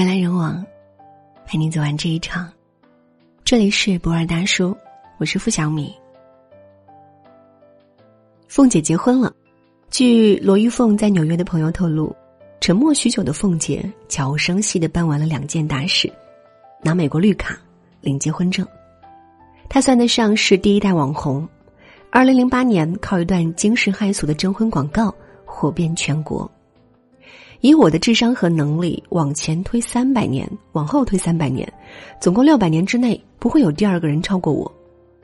人来人往，陪你走完这一场。这里是博尔大叔，我是付小米。凤姐结婚了，据罗玉凤在纽约的朋友透露，沉默许久的凤姐悄无声息的办完了两件大事：拿美国绿卡，领结婚证。她算得上是第一代网红。二零零八年，靠一段惊世骇俗的征婚广告火遍全国。以我的智商和能力往前推三百年，往后推三百年，总共六百年之内不会有第二个人超过我。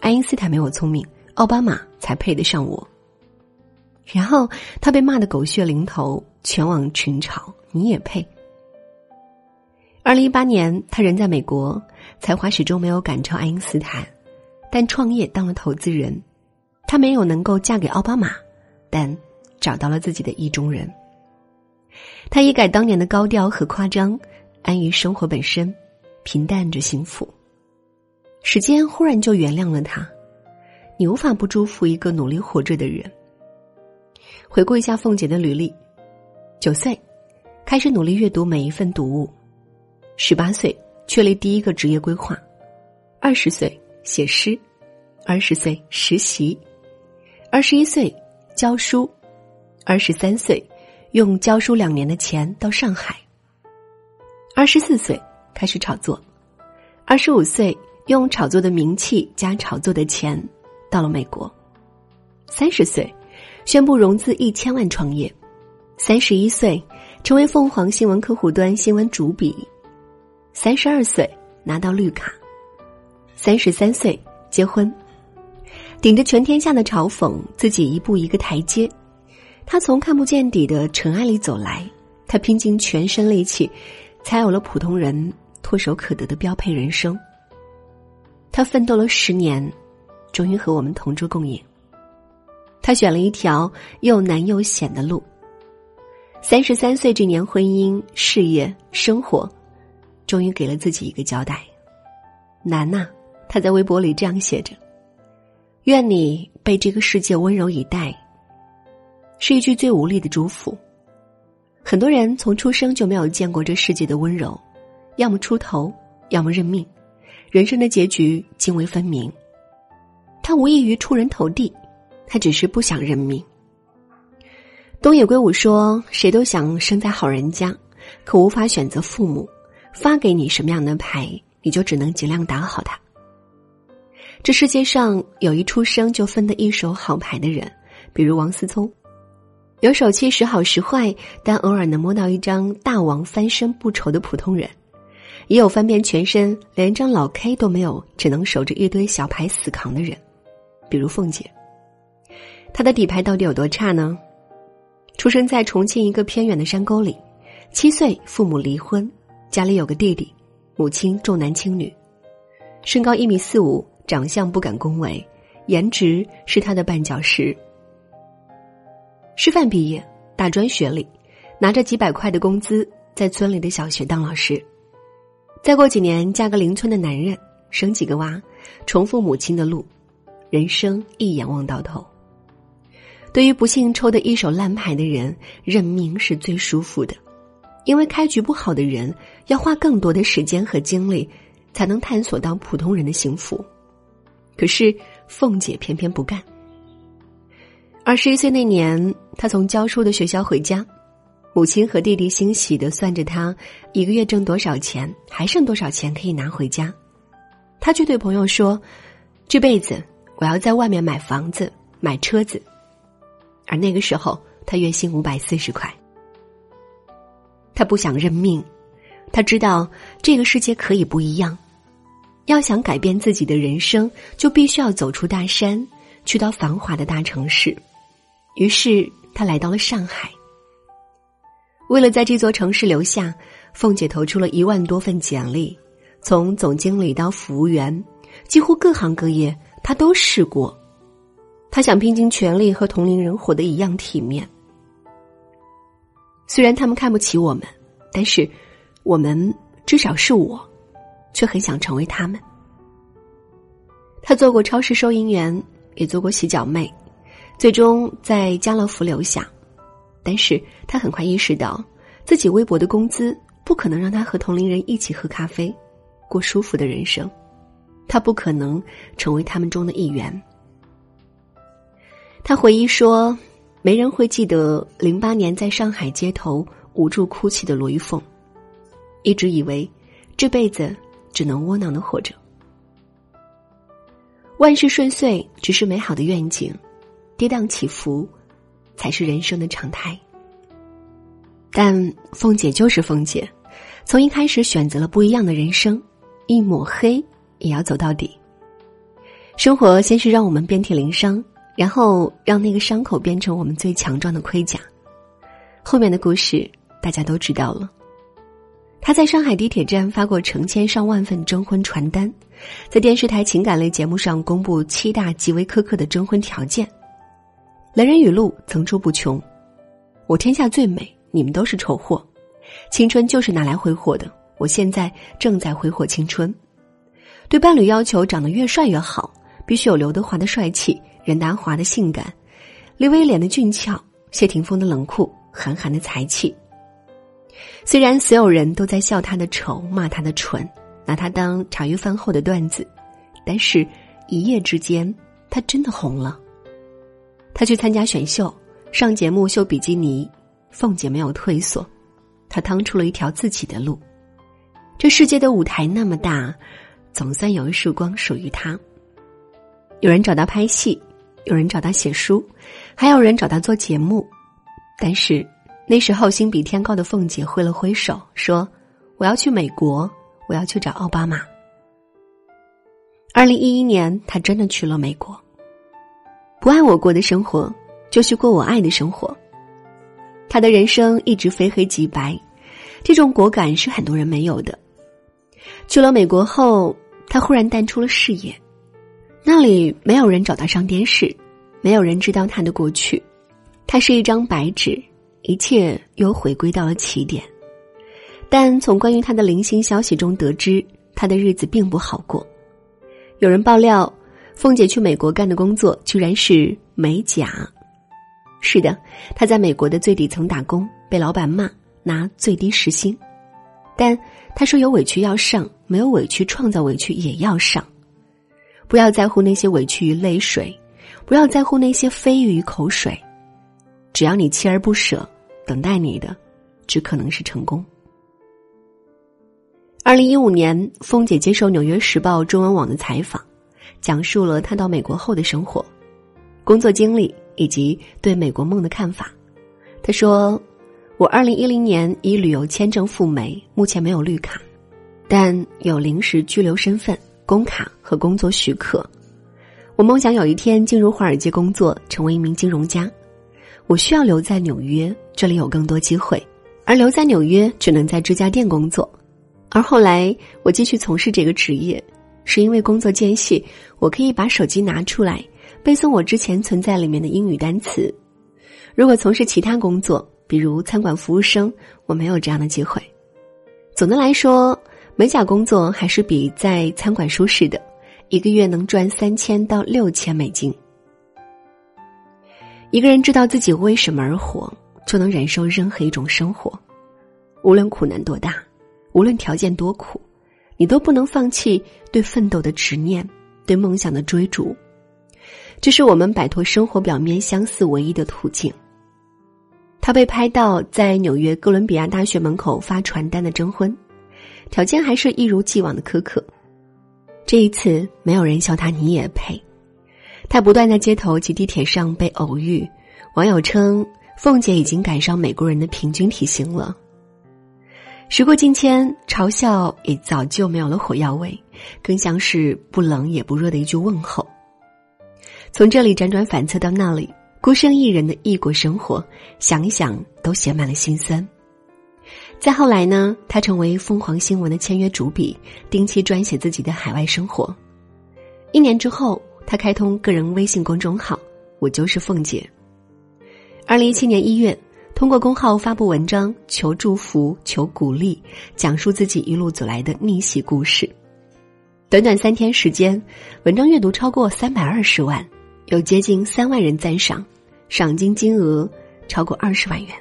爱因斯坦没我聪明，奥巴马才配得上我。然后他被骂得狗血淋头，全网群嘲：“你也配？”二零一八年，他人在美国，才华始终没有赶超爱因斯坦，但创业当了投资人。他没有能够嫁给奥巴马，但找到了自己的意中人。他一改当年的高调和夸张，安于生活本身，平淡着幸福。时间忽然就原谅了他，你无法不祝福一个努力活着的人。回顾一下凤姐的履历：九岁开始努力阅读每一份读物，十八岁确立第一个职业规划，二十岁写诗，二十岁实习，二十一岁教书，二十三岁。用教书两年的钱到上海。二十四岁开始炒作，二十五岁用炒作的名气加炒作的钱到了美国。三十岁宣布融资一千万创业，三十一岁成为凤凰新闻客户端新闻主笔，三十二岁拿到绿卡，三十三岁结婚，顶着全天下的嘲讽，自己一步一个台阶。他从看不见底的尘埃里走来，他拼尽全身力气，才有了普通人唾手可得的标配人生。他奋斗了十年，终于和我们同桌共饮。他选了一条又难又险的路。三十三岁这年，婚姻、事业、生活，终于给了自己一个交代。难呐！他在微博里这样写着：“愿你被这个世界温柔以待。”是一句最无力的祝福。很多人从出生就没有见过这世界的温柔，要么出头，要么认命，人生的结局泾渭分明。他无异于出人头地，他只是不想认命。东野圭吾说：“谁都想生在好人家，可无法选择父母发给你什么样的牌，你就只能尽量打好它。”这世界上有一出生就分得一手好牌的人，比如王思聪。有手气时好时坏，但偶尔能摸到一张大王翻身不愁的普通人，也有翻遍全身连张老 K 都没有，只能守着一堆小牌死扛的人，比如凤姐。她的底牌到底有多差呢？出生在重庆一个偏远的山沟里，七岁父母离婚，家里有个弟弟，母亲重男轻女，身高一米四五，长相不敢恭维，颜值是他的绊脚石。师范毕业，大专学历，拿着几百块的工资，在村里的小学当老师。再过几年，嫁个邻村的男人，生几个娃，重复母亲的路，人生一眼望到头。对于不幸抽的一手烂牌的人，认命是最舒服的，因为开局不好的人要花更多的时间和精力，才能探索到普通人的幸福。可是凤姐偏偏不干。二十一岁那年，他从教书的学校回家，母亲和弟弟欣喜的算着他一个月挣多少钱，还剩多少钱可以拿回家。他却对朋友说：“这辈子我要在外面买房子、买车子。”而那个时候，他月薪五百四十块。他不想认命，他知道这个世界可以不一样。要想改变自己的人生，就必须要走出大山，去到繁华的大城市。于是他来到了上海。为了在这座城市留下，凤姐投出了一万多份简历，从总经理到服务员，几乎各行各业她都试过。她想拼尽全力和同龄人活得一样体面。虽然他们看不起我们，但是我们至少是我，却很想成为他们。她做过超市收银员，也做过洗脚妹。最终在家乐福留下，但是他很快意识到，自己微薄的工资不可能让他和同龄人一起喝咖啡，过舒服的人生。他不可能成为他们中的一员。他回忆说：“没人会记得零八年在上海街头无助哭泣的罗玉凤，一直以为这辈子只能窝囊的活着。万事顺遂只是美好的愿景，跌宕起伏才是人生的常态。但凤姐就是凤姐，从一开始选择了不一样的人生，一抹黑。”也要走到底。生活先是让我们遍体鳞伤，然后让那个伤口变成我们最强壮的盔甲。后面的故事大家都知道了。他在上海地铁站发过成千上万份征婚传单，在电视台情感类节目上公布七大极为苛刻的征婚条件。来人语录层出不穷：“我天下最美，你们都是丑货。青春就是拿来挥霍的，我现在正在挥霍青春。”对伴侣要求长得越帅越好，必须有刘德华的帅气、任达华的性感、刘威廉的俊俏、谢霆锋的冷酷、韩寒的才气。虽然所有人都在笑他的丑、骂他的蠢，拿他当茶余饭后的段子，但是，一夜之间，他真的红了。他去参加选秀，上节目秀比基尼，凤姐没有退缩，她趟出了一条自己的路。这世界的舞台那么大。总算有一束光属于他。有人找他拍戏，有人找他写书，还有人找他做节目。但是那时候心比天高的凤姐挥了挥手，说：“我要去美国，我要去找奥巴马。”二零一一年，他真的去了美国。不爱我过的生活，就去过我爱的生活。他的人生一直非黑即白，这种果敢是很多人没有的。去了美国后。他忽然淡出了视野，那里没有人找他上电视，没有人知道他的过去，他是一张白纸，一切又回归到了起点。但从关于他的零星消息中得知，他的日子并不好过。有人爆料，凤姐去美国干的工作居然是美甲。是的，她在美国的最底层打工，被老板骂，拿最低时薪。但她说：“有委屈要上，没有委屈创造委屈也要上。不要在乎那些委屈与泪水，不要在乎那些蜚语与口水。只要你锲而不舍，等待你的，只可能是成功。”二零一五年，凤姐接受《纽约时报》中文网的采访，讲述了他到美国后的生活、工作经历以及对美国梦的看法。他说。我二零一零年以旅游签证赴美，目前没有绿卡，但有临时居留身份、工卡和工作许可。我梦想有一天进入华尔街工作，成为一名金融家。我需要留在纽约，这里有更多机会，而留在纽约只能在这家店工作。而后来我继续从事这个职业，是因为工作间隙，我可以把手机拿出来背诵我之前存在里面的英语单词。如果从事其他工作，比如餐馆服务生，我没有这样的机会。总的来说，美甲工作还是比在餐馆舒适的，一个月能赚三千到六千美金。一个人知道自己为什么而活，就能忍受任何一种生活，无论苦难多大，无论条件多苦，你都不能放弃对奋斗的执念，对梦想的追逐。这是我们摆脱生活表面相似唯一的途径。他被拍到在纽约哥伦比亚大学门口发传单的征婚，条件还是一如既往的苛刻。这一次，没有人笑他你也配。他不断在街头及地铁上被偶遇，网友称凤姐已经赶上美国人的平均体型了。时过境迁，嘲笑也早就没有了火药味，更像是不冷也不热的一句问候。从这里辗转反侧到那里。孤身一人的异国生活，想一想都写满了心酸。再后来呢，他成为凤凰新闻的签约主笔，定期撰写自己的海外生活。一年之后，他开通个人微信公众号“我就是凤姐”。二零一七年一月，通过公号发布文章求祝福、求鼓励，讲述自己一路走来的逆袭故事。短短三天时间，文章阅读超过三百二十万。有接近三万人赞赏，赏金金额超过二十万元。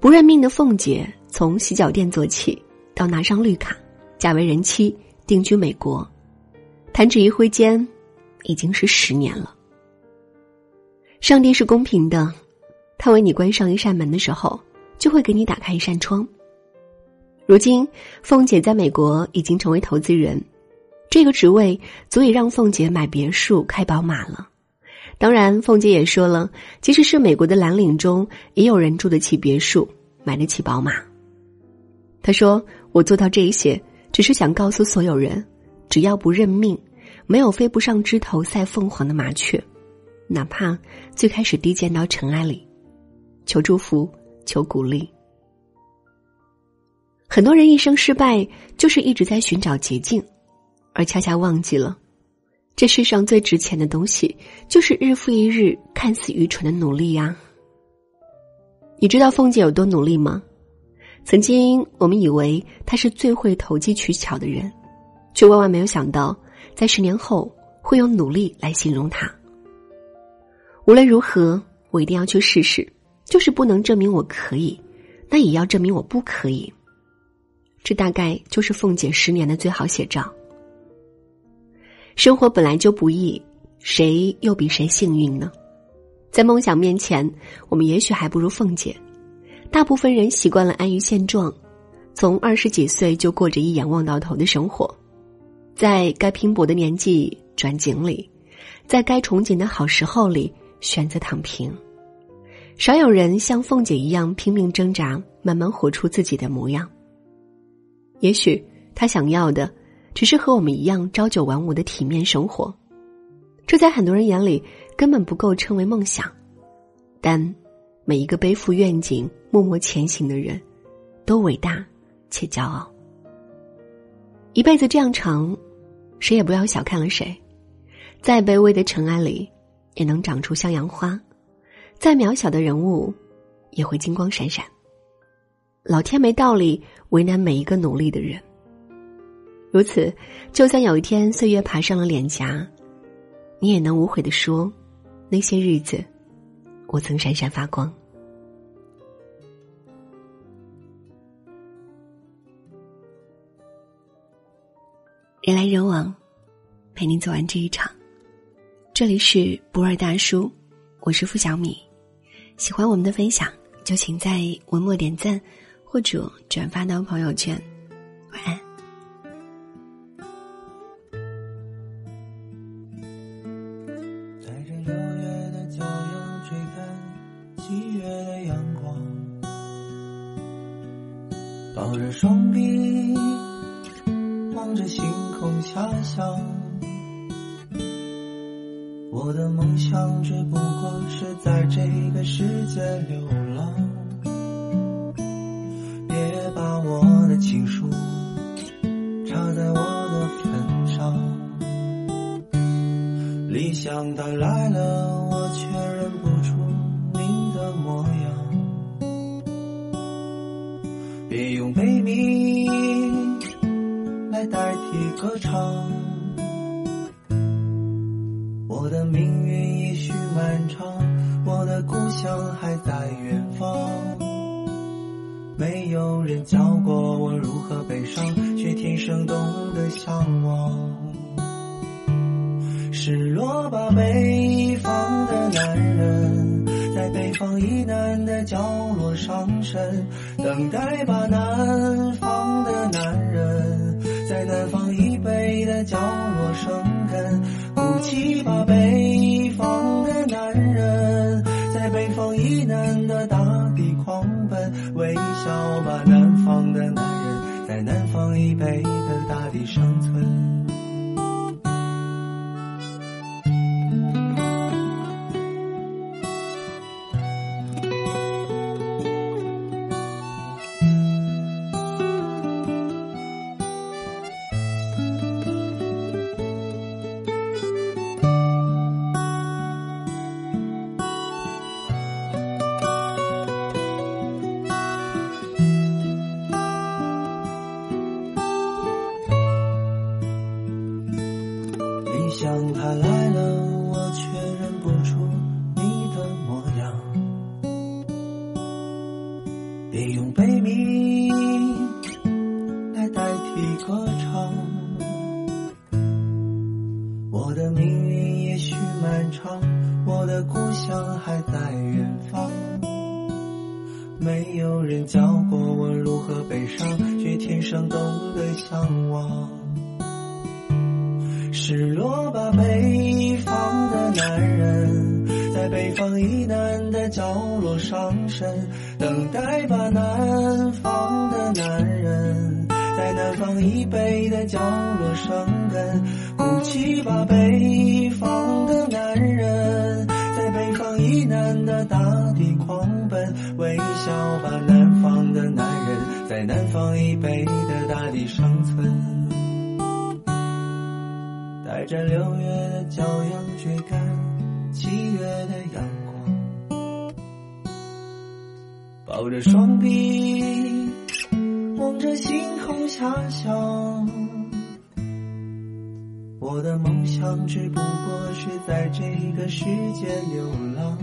不认命的凤姐从洗脚店做起，到拿上绿卡，嫁为人妻，定居美国，弹指一挥间，已经是十年了。上帝是公平的，他为你关上一扇门的时候，就会给你打开一扇窗。如今，凤姐在美国已经成为投资人，这个职位足以让凤姐买别墅、开宝马了。当然，凤姐也说了，即使是美国的蓝领中，也有人住得起别墅，买得起宝马。她说：“我做到这些，只是想告诉所有人，只要不认命，没有飞不上枝头赛凤凰的麻雀。”哪怕最开始低贱到尘埃里，求祝福，求鼓励。很多人一生失败，就是一直在寻找捷径，而恰恰忘记了，这世上最值钱的东西，就是日复一日看似愚蠢的努力呀。你知道凤姐有多努力吗？曾经我们以为她是最会投机取巧的人，却万万没有想到，在十年后会用努力来形容她。无论如何，我一定要去试试。就是不能证明我可以，那也要证明我不可以。这大概就是凤姐十年的最好写照。生活本来就不易，谁又比谁幸运呢？在梦想面前，我们也许还不如凤姐。大部分人习惯了安于现状，从二十几岁就过着一眼望到头的生活，在该拼搏的年纪转井里，在该憧憬的好时候里。选择躺平，少有人像凤姐一样拼命挣扎，慢慢活出自己的模样。也许她想要的，只是和我们一样朝九晚五的体面生活，这在很多人眼里根本不够称为梦想。但每一个背负愿景、默默前行的人，都伟大且骄傲。一辈子这样长，谁也不要小看了谁，再卑微的尘埃里。也能长出向阳花，再渺小的人物，也会金光闪闪。老天没道理为难每一个努力的人。如此，就算有一天岁月爬上了脸颊，你也能无悔的说，那些日子，我曾闪闪发光。人来人往，陪您走完这一场。这里是不二大叔，我是付小米。喜欢我们的分享，就请在文末点赞或者转发到朋友圈。晚安。在这六月的骄阳追赶七月的阳光，抱着双臂望着星空遐想。我的梦想只不过是在这个世界流浪，别把我的情书插在我的坟上。理想带来等待吧，南方的男人，在南方以北的角落生根。哭泣吧，北方的男人，在北方以南的大地狂奔；微笑吧，南方的男人，在南方以北的大地生存。人教过我如何悲伤，却天生懂得向往。失落吧，北方的男人，在北方以南的角落伤神；等待吧，南方的男人，在南方以北的角落生根；哭泣吧，北方的男人，在北方以南的大地狂奔；微笑吧，南方的男人，在南方以北的大地生存。带着六月的骄阳追赶七月的阳光，抱着双臂望着星空遐想。我的梦想只不过是在这个世界流浪，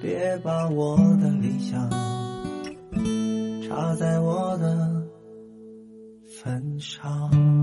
别把我的理想插在我的坟上。